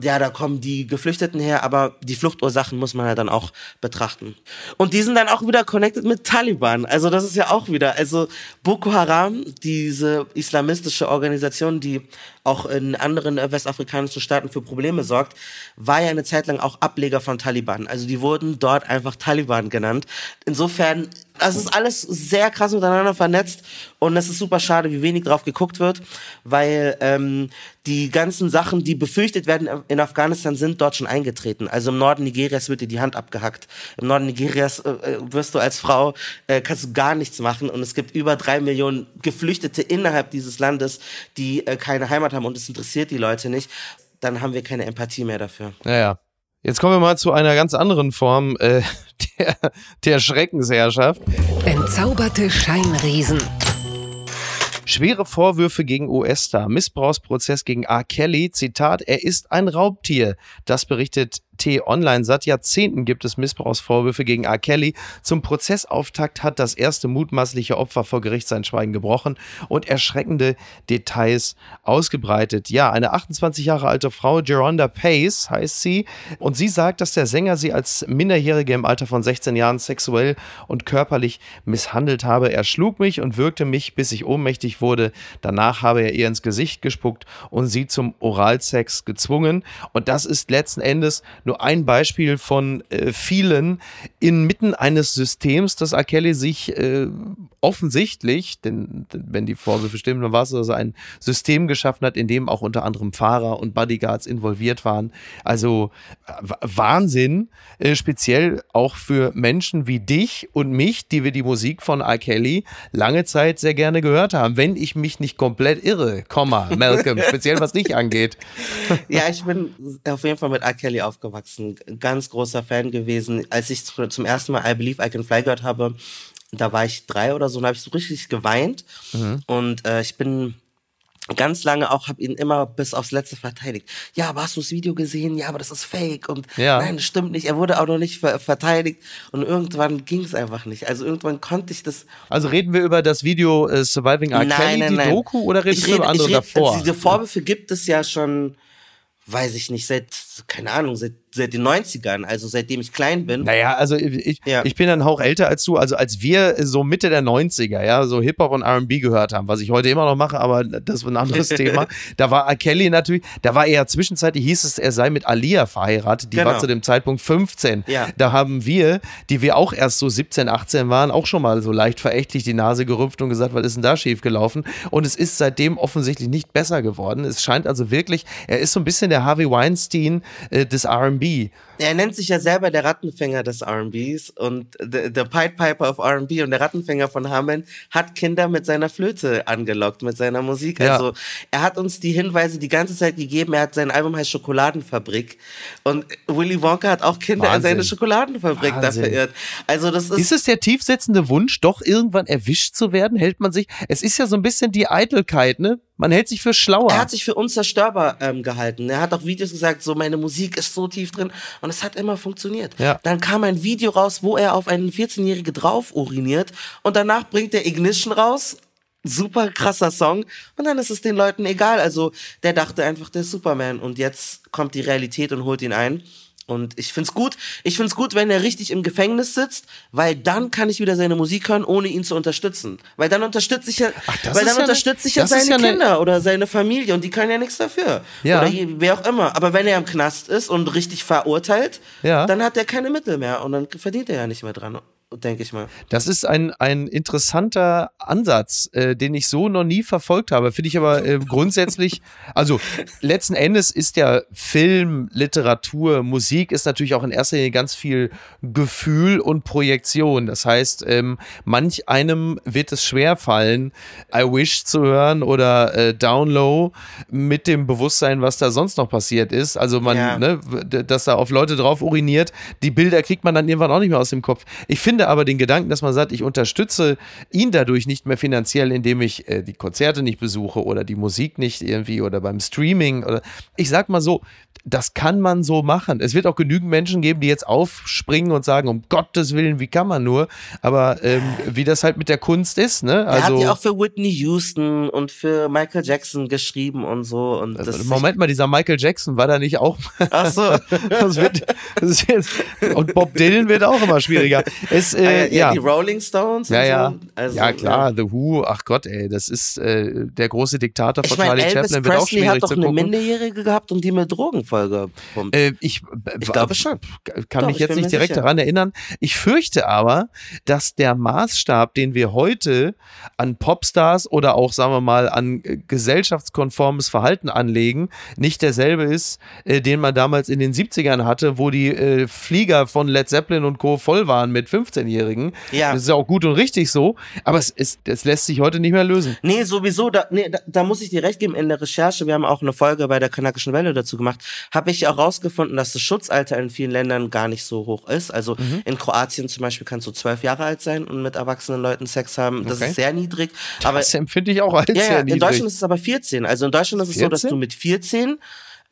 ja, da kommen die Geflüchteten her, aber die Fluchtursachen muss man ja dann auch betrachten. Und die sind dann auch wieder connected mit Taliban. Also das ist ja auch wieder, also Boko Haram, diese islamistische Organisation, die auch in anderen westafrikanischen Staaten für Probleme sorgt, war ja eine Zeit lang auch Ableger von Taliban. Also die wurden dort einfach Taliban genannt. Insofern es ist alles sehr krass miteinander vernetzt und es ist super schade, wie wenig drauf geguckt wird, weil ähm, die ganzen Sachen, die befürchtet werden in Afghanistan, sind dort schon eingetreten. Also im Norden Nigerias wird dir die Hand abgehackt. Im Norden Nigerias äh, äh, wirst du als Frau, äh, kannst du gar nichts machen und es gibt über drei Millionen Geflüchtete innerhalb dieses Landes, die äh, keine Heimat haben und es interessiert die Leute nicht. Dann haben wir keine Empathie mehr dafür. Ja, ja. Jetzt kommen wir mal zu einer ganz anderen Form äh, der, der Schreckensherrschaft. Entzauberte Scheinriesen. Schwere Vorwürfe gegen US-Star, Missbrauchsprozess gegen R. Kelly, Zitat, er ist ein Raubtier. Das berichtet T-Online. Seit Jahrzehnten gibt es Missbrauchsvorwürfe gegen R. Kelly. Zum Prozessauftakt hat das erste mutmaßliche Opfer vor Gericht sein Schweigen gebrochen und erschreckende Details ausgebreitet. Ja, eine 28 Jahre alte Frau, Geronda Pace heißt sie, und sie sagt, dass der Sänger sie als Minderjährige im Alter von 16 Jahren sexuell und körperlich misshandelt habe. Er schlug mich und wirkte mich, bis ich ohnmächtig wurde. Danach habe er ihr ins Gesicht gespuckt und sie zum Oralsex gezwungen. Und das ist letzten Endes nur ein Beispiel von äh, vielen inmitten eines Systems, das R. Kelly sich äh, offensichtlich, denn wenn die Vorwürfe stimmen, dann war es, er ein System geschaffen hat, in dem auch unter anderem Fahrer und Bodyguards involviert waren. Also Wahnsinn, äh, speziell auch für Menschen wie dich und mich, die wir die Musik von R. Kelly lange Zeit sehr gerne gehört haben, wenn ich mich nicht komplett irre, Komma, Malcolm, speziell was dich angeht. Ja, ich bin auf jeden Fall mit R. Kelly aufgewachsen aufgewachsen, ganz großer Fan gewesen. Als ich zum ersten Mal I Believe I Can Fly gehört habe, da war ich drei oder so und habe ich so richtig geweint. Mhm. Und äh, ich bin ganz lange auch, habe ihn immer bis aufs Letzte verteidigt. Ja, aber hast du das Video gesehen? Ja, aber das ist fake und ja. nein, das stimmt nicht. Er wurde auch noch nicht ver verteidigt und irgendwann ging es einfach nicht. Also irgendwann konnte ich das. Also reden wir über das Video äh, Surviving R. Kelly, die nein. Doku, oder reden wir über andere red, davor? Diese Vorwürfe gibt es ja schon weiß ich nicht, seit, keine Ahnung, seit seit den 90ern, also seitdem ich klein bin. Naja, also ich, ja. ich bin dann auch älter als du. Also als wir so Mitte der 90er, ja, so Hip-Hop und RB gehört haben, was ich heute immer noch mache, aber das ist ein anderes Thema. Da war. Kelly natürlich, da war er zwischenzeitlich, hieß es, er sei mit Alia verheiratet. Die genau. war zu dem Zeitpunkt 15. Ja. Da haben wir, die wir auch erst so 17, 18 waren, auch schon mal so leicht verächtlich die Nase gerümpft und gesagt, was ist denn da schiefgelaufen? Und es ist seitdem offensichtlich nicht besser geworden. Es scheint also wirklich, er ist so ein bisschen der Harvey Weinstein äh, des RB. Er nennt sich ja selber der Rattenfänger des R&Bs und der Pied Piper of R&B und der Rattenfänger von Hameln hat Kinder mit seiner Flöte angelockt, mit seiner Musik. Ja. Also er hat uns die Hinweise die ganze Zeit gegeben. Er hat sein Album heißt Schokoladenfabrik und Willy Wonka hat auch Kinder Wahnsinn. in seine Schokoladenfabrik Wahnsinn. da verirrt. Also das ist ist es der tiefsetzende Wunsch, doch irgendwann erwischt zu werden? Hält man sich? Es ist ja so ein bisschen die Eitelkeit, ne? Man hält sich für schlauer. Er hat sich für unzerstörbar ähm, gehalten. Er hat auch Videos gesagt, so meine Musik ist so tief drin und es hat immer funktioniert. Ja. Dann kam ein Video raus, wo er auf einen 14-Jährige drauf uriniert und danach bringt er Ignition raus. Super krasser Song und dann ist es den Leuten egal. Also der dachte einfach, der ist Superman und jetzt kommt die Realität und holt ihn ein. Und ich find's gut, ich find's gut, wenn er richtig im Gefängnis sitzt, weil dann kann ich wieder seine Musik hören, ohne ihn zu unterstützen. Weil dann unterstütze ich ja, Ach, weil dann ja unterstütze ich ja seine ja Kinder oder seine Familie und die können ja nichts dafür. Ja. Oder wer auch immer. Aber wenn er im Knast ist und richtig verurteilt, Ja. dann hat er keine Mittel mehr und dann verdient er ja nicht mehr dran, denke ich mal. Das ist ein, ein interessanter Ansatz, äh, den ich so noch nie verfolgt habe. Finde ich aber äh, grundsätzlich, also letzten Endes ist ja Film, Literatur, Musik ist natürlich auch in erster Linie ganz viel Gefühl und Projektion. Das heißt, ähm, manch einem wird es schwer fallen, I Wish zu hören oder äh, Down Low mit dem Bewusstsein, was da sonst noch passiert ist. Also man, Ja. ne, dass da auf Leute drauf uriniert, die Bilder kriegt man dann irgendwann auch nicht mehr aus dem Kopf. Ich finde aber den Gedanken, dass man sagt, ich unterstütze ihn dadurch nicht mehr finanziell, indem ich äh, die Konzerte nicht besuche oder die Musik nicht irgendwie oder beim Streaming oder ich sag mal so, das kann man so machen. Es wird auch genügend Menschen geben, die jetzt aufspringen und sagen, um Gottes Willen, wie kann man nur? Aber ähm, wie das halt mit der Kunst ist, ne? er hat Also ja auch für Whitney Houston und für Michael Jackson geschrieben und so. Und Also, Moment mal, dieser Michael Jackson war da nicht auch. Ach so. das wird, das jetzt, und Bob Dylan wird auch immer schwieriger. Es, äh, Äh, ja, ja, die Rolling Stones ja, und ja. so. Also, ja, klar, The Who, ach Gott, ey, das ist äh, der große Diktator Ich von meine, Charlie Elvis Chaplin, wird auch schwierig hat doch eine. Minderjährige gehabt und die mit Drogen vollgepumpt. Äh, ich, Ich glaube schon. Kann Doch, mich ich jetzt nicht direkt sicher. daran erinnern. Ich fürchte aber, dass der Maßstab, den wir heute an Popstars oder auch, sagen wir mal, an äh, gesellschaftskonformes Verhalten anlegen, nicht derselbe ist, äh, den man damals in den 70ern hatte, wo die äh, Flieger von Led Zeppelin und Co. voll waren mit 15-Jährigen. Ja. Das ist ja auch gut und richtig so, aber es, ist, es lässt sich heute nicht mehr lösen. Nee, sowieso, da, nee, da, da muss ich dir recht geben, in der Recherche, wir haben auch eine Folge bei der Kanakischen Welle dazu gemacht, habe ich auch rausgefunden, dass das Schutzalter in vielen Ländern gar nicht so hoch ist. Also Mhm. in Kroatien zum Beispiel kannst du zwölf Jahre alt sein und mit erwachsenen Leuten Sex haben. Das Okay. ist sehr niedrig. Aber Das empfinde ich auch als ja, sehr ja, in niedrig. Deutschland ist es aber 14. Also in Deutschland ist es so, dass 14? du mit 14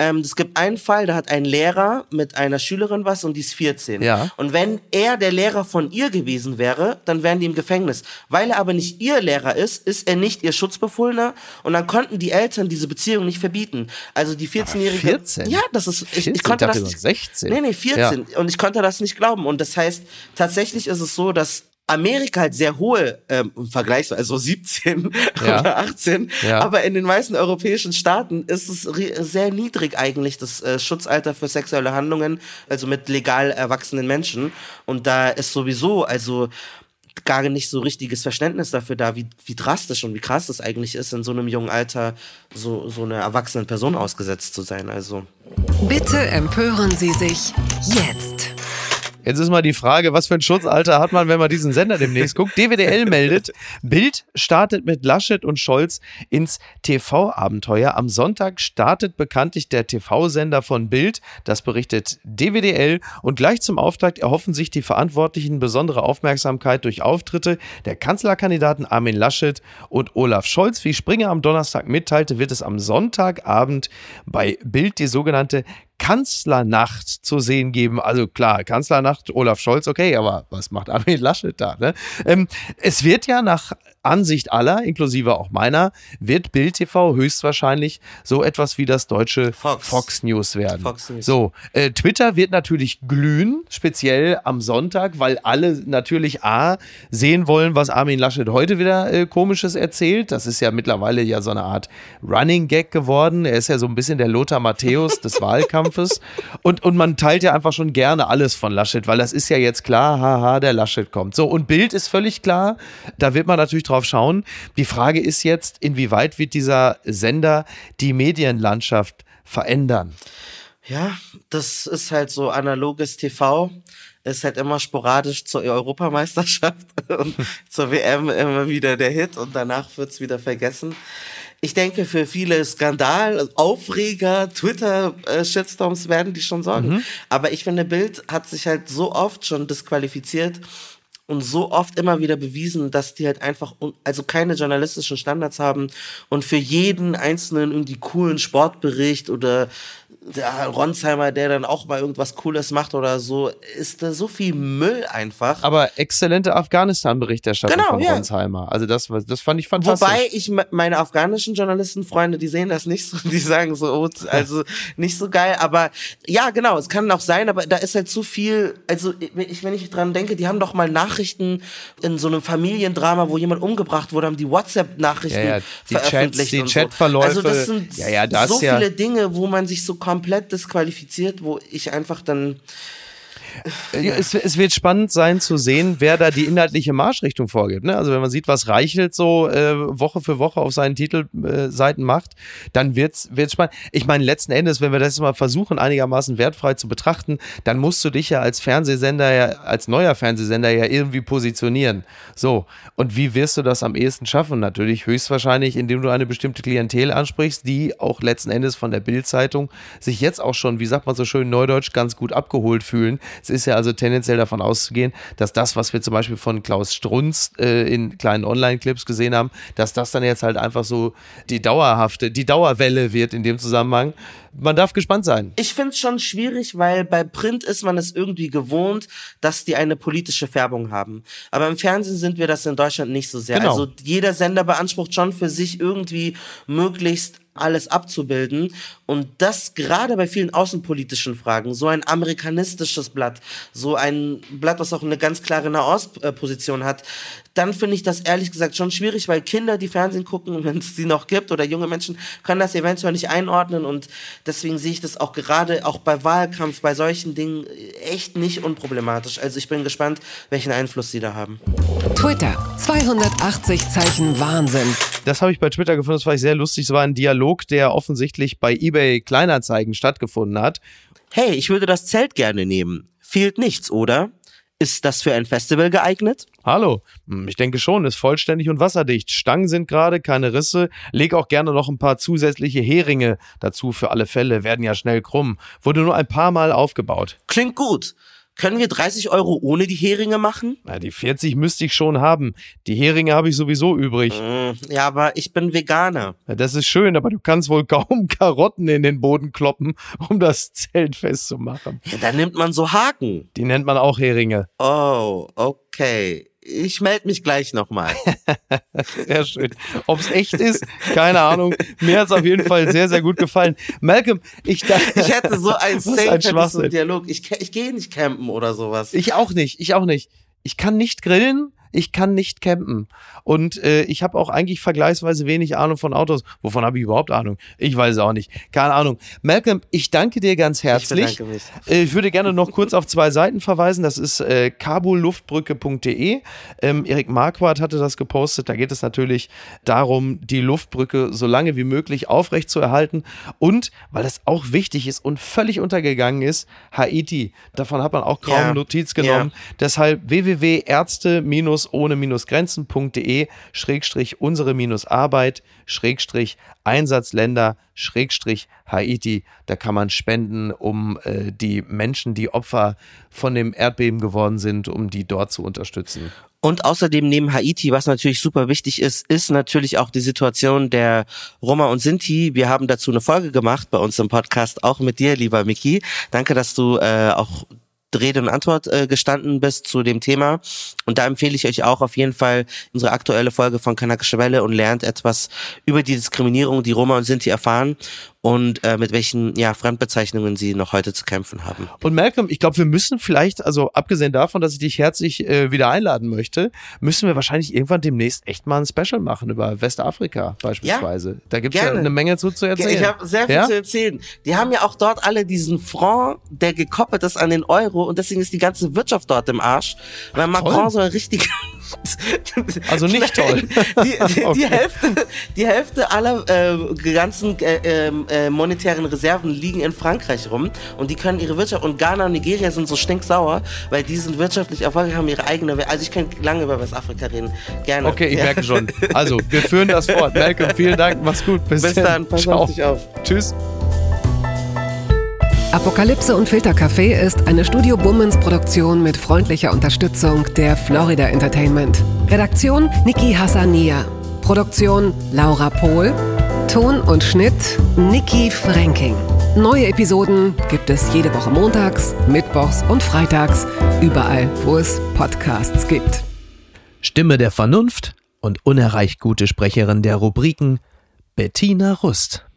ähm, es gibt einen Fall, da hat ein Lehrer mit einer Schülerin was und die ist 14. Ja. Und wenn er der Lehrer von ihr gewesen wäre, dann wären die im Gefängnis. Weil er aber nicht ihr Lehrer ist, ist er nicht ihr Schutzbefohlener und dann konnten die Eltern diese Beziehung nicht verbieten. Also die 14-Jährige. 14? Ja, das ist. Ich, 14? ich konnte Ich dachte, das war 16. Nee, nee, 14. Und ich konnte das nicht glauben. Und das heißt, tatsächlich ist es so, dass Amerika halt sehr hohe ähm, im Vergleich, also 17 Ja. oder 18, Ja. aber in den meisten europäischen Staaten ist es sehr niedrig eigentlich, das äh, Schutzalter für sexuelle Handlungen, also mit legal erwachsenen Menschen. Und da ist sowieso, also gar nicht so richtiges Verständnis dafür da, wie, wie drastisch und wie krass das eigentlich ist, in so einem jungen Alter so, so einer erwachsenen Person ausgesetzt zu sein. Also. Bitte empören Sie sich jetzt. Jetzt ist mal die Frage, was für ein Schutzalter hat man, wenn man diesen Sender demnächst guckt? DWDL meldet, Bild startet mit Laschet und Scholz ins TV-Abenteuer. Am Sonntag startet bekanntlich der TV-Sender von Bild. Das berichtet DWDL. Und gleich zum Auftakt erhoffen sich die Verantwortlichen besondere Aufmerksamkeit durch Auftritte der Kanzlerkandidaten Armin Laschet und Olaf Scholz. Wie Springer am Donnerstag mitteilte, wird es am Sonntagabend bei Bild die sogenannte Kanzlernacht zu sehen geben. Also klar, Kanzlernacht, Olaf Scholz, okay, aber was macht Armin Laschet da? Ne? Ähm, es wird ja nach Ansicht aller, inklusive auch meiner, wird Bild TV höchstwahrscheinlich so etwas wie das deutsche Fox. Fox, News werden. Fox News. So, äh, Twitter wird natürlich glühen, speziell am Sonntag, weil alle natürlich A sehen wollen, was Armin Laschet heute wieder äh, komisches erzählt. Das ist ja mittlerweile ja so eine Art Running Gag geworden. Er ist ja so ein bisschen der Lothar Matthäus des Wahlkampfes. Und, und man teilt ja einfach schon gerne alles von Laschet, weil das ist ja jetzt klar, haha, der Laschet kommt. So, und Bild ist völlig klar. Da wird man natürlich drauf schauen. Die Frage ist jetzt, inwieweit wird dieser Sender die Medienlandschaft verändern? Ja, das ist halt so analoges TV. Ist halt immer sporadisch zur Europameisterschaft und zur WM immer wieder der Hit und danach wird's wieder vergessen. Ich denke, für viele Skandal, Aufreger, Twitter-Shitstorms werden die schon sorgen. Aber ich finde, Bild hat sich halt so oft schon disqualifiziert und so oft immer wieder bewiesen, dass die halt einfach also keine journalistischen Standards haben und für jeden einzelnen irgendwie coolen Sportbericht oder ja, Ronsheimer, der dann auch mal irgendwas Cooles macht oder so, ist da so viel Müll einfach. Aber exzellente Afghanistan-Berichterstattung Genau, von ja. Ronsheimer. Also das, das fand ich fantastisch. Wobei ich me- meine afghanischen Journalistenfreunde, die sehen das nicht so, die sagen so, oh, also nicht so geil, aber ja, genau, es kann auch sein, aber da ist halt zu viel, also ich, wenn ich dran denke, die haben doch mal Nachrichten in so einem Familiendrama, wo jemand umgebracht wurde, haben die WhatsApp-Nachrichten Ja, ja, die Chats, veröffentlicht die und so. Chatverläufe. Also das sind Ja, ja, das so viele Dinge, wo man sich so komplett disqualifiziert, wo ich einfach dann Ja, Es, es wird spannend sein zu sehen, wer da die inhaltliche Marschrichtung vorgibt. Ne? Also wenn man sieht, was Reichelt so äh, Woche für Woche auf seinen Titelseiten macht, dann wird's wird's spannend. Ich meine, letzten Endes, wenn wir das mal versuchen, einigermaßen wertfrei zu betrachten, dann musst du dich ja als Fernsehsender, ja, als neuer Fernsehsender ja irgendwie positionieren. So. Und wie wirst du das am ehesten schaffen? Natürlich höchstwahrscheinlich, indem du eine bestimmte Klientel ansprichst, die auch letzten Endes von der Bild-Zeitung sich jetzt auch schon, wie sagt man so schön neudeutsch, ganz gut abgeholt fühlen. Es ist ja also tendenziell davon auszugehen, dass das, was wir zum Beispiel von Klaus Strunz äh, in kleinen Online-Clips gesehen haben, dass das dann jetzt halt einfach so die dauerhafte, die Dauerwelle wird in dem Zusammenhang. Man darf gespannt sein. Ich finde es schon schwierig, weil bei Print ist man es irgendwie gewohnt, dass die eine politische Färbung haben. Aber im Fernsehen sind wir das in Deutschland nicht so sehr. Genau. Also jeder Sender beansprucht schon für sich irgendwie möglichst alles abzubilden. Und das gerade bei vielen außenpolitischen Fragen, so ein amerikanistisches Blatt, so ein Blatt, was auch eine ganz klare Nahostposition hat, dann finde ich das ehrlich gesagt schon schwierig, weil Kinder, die Fernsehen gucken, wenn es sie noch gibt, oder junge Menschen, können das eventuell nicht einordnen. Und deswegen sehe ich das auch gerade auch bei Wahlkampf, bei solchen Dingen echt nicht unproblematisch. Also ich bin gespannt, welchen Einfluss sie da haben. Twitter. 280 Zeichen Wahnsinn. Das habe ich bei Twitter gefunden, das war ich sehr lustig. Es war ein Dialog, der offensichtlich bei eBay Kleinanzeigen stattgefunden hat. Hey, ich würde das Zelt gerne nehmen. Fehlt nichts, oder? Ist das für ein Festival geeignet? Hallo, Hm, ich denke schon, ist vollständig und wasserdicht. Stangen sind gerade, keine Risse. Leg auch gerne noch ein paar zusätzliche Heringe dazu für alle Fälle, werden ja schnell krumm. Wurde nur ein paar Mal aufgebaut. Klingt gut. Können wir 30 Euro ohne die Heringe machen? Na, die 40 müsste ich schon haben. Die Heringe habe ich sowieso übrig. Hm, ja, aber ich bin Veganer. Ja, das ist schön, aber du kannst wohl kaum Karotten in den Boden kloppen, um das Zelt festzumachen. Ja, dann nimmt man so Haken. Die nennt man auch Heringe. Oh, okay. Ich melde mich gleich nochmal. Sehr schön. Ob es echt ist, keine Ahnung. Mir hat es auf jeden Fall sehr, sehr gut gefallen. Malcolm, ich dachte. Ich hätte so ein Safe, ein Dialog. Ich, ich gehe nicht campen oder sowas. Ich auch nicht, ich auch nicht. Ich kann nicht grillen, ich kann nicht campen. Und äh, ich habe auch eigentlich vergleichsweise wenig Ahnung von Autos. Wovon habe ich überhaupt Ahnung? Ich weiß es auch nicht. Keine Ahnung. Malcolm, ich danke dir ganz herzlich. bedanke mich. Äh, Ich würde gerne noch kurz auf zwei Seiten verweisen. Das ist äh, kabulluftbrücke.de. Ähm, Erik Marquardt hatte das gepostet. Da geht es natürlich darum, die Luftbrücke so lange wie möglich aufrecht zu erhalten. Und, weil das auch wichtig ist und völlig untergegangen ist, Haiti. Davon hat man auch kaum Ja. Notiz genommen. Deshalb www.ärzte-ohne-grenzen.de Schrägstrich unsere-arbeit Schrägstrich Einsatzländer Schrägstrich Haiti. Da kann man spenden, um äh, die Menschen, die Opfer von dem Erdbeben geworden sind, um die dort zu unterstützen. Und außerdem neben Haiti, was natürlich super wichtig ist, ist natürlich auch die Situation der Roma und Sinti. Wir haben dazu eine Folge gemacht bei uns im Podcast, auch mit dir, lieber Miki. Danke, dass du äh, auch Rede und Antwort äh, gestanden bist zu dem Thema. Und da empfehle ich euch auch auf jeden Fall unsere aktuelle Folge von Kanakische Welle und lernt etwas über die Diskriminierung, die Roma und Sinti erfahren und äh, mit welchen ja, Fremdbezeichnungen sie noch heute zu kämpfen haben. Und Malcolm, ich glaube, wir müssen vielleicht, also abgesehen davon, dass ich dich herzlich äh, wieder einladen möchte, müssen wir wahrscheinlich irgendwann demnächst echt mal ein Special machen über Westafrika beispielsweise. da gibt es ja eine Menge zu, zu erzählen. Ich habe sehr viel Ja? zu erzählen. Die haben ja auch dort alle diesen Franc, der gekoppelt ist an den Euro und deswegen ist die ganze Wirtschaft dort im Arsch, weil Macron Toll. so ein richtig Also nicht toll. Die, die, die, Okay. Hälfte, die Hälfte aller äh, ganzen äh, ähm, äh, monetären Reserven liegen in Frankreich rum und die können ihre Wirtschaft und Ghana und Nigeria sind so stinksauer, weil die sind wirtschaftlich erfolgreich, haben ihre eigene. We- Also ich könnte lange über Westafrika reden, gerne. Okay, ich Ja. merke schon. Also, wir führen das fort. Malcolm, vielen Dank. Mach's gut. Bis, Bis dann. pass auf dich auf. Tschüss. Apokalypse und Filtercafé ist eine Studio Bummens Produktion mit freundlicher Unterstützung der Florida Entertainment. Redaktion Niki Hassania. Produktion Laura Pohl. Ton und Schnitt Niki Franking. Neue Episoden gibt es jede Woche montags, mittwochs und freitags, überall, wo es Podcasts gibt. Stimme der Vernunft und unerreicht gute Sprecherin der Rubriken Bettina Rust.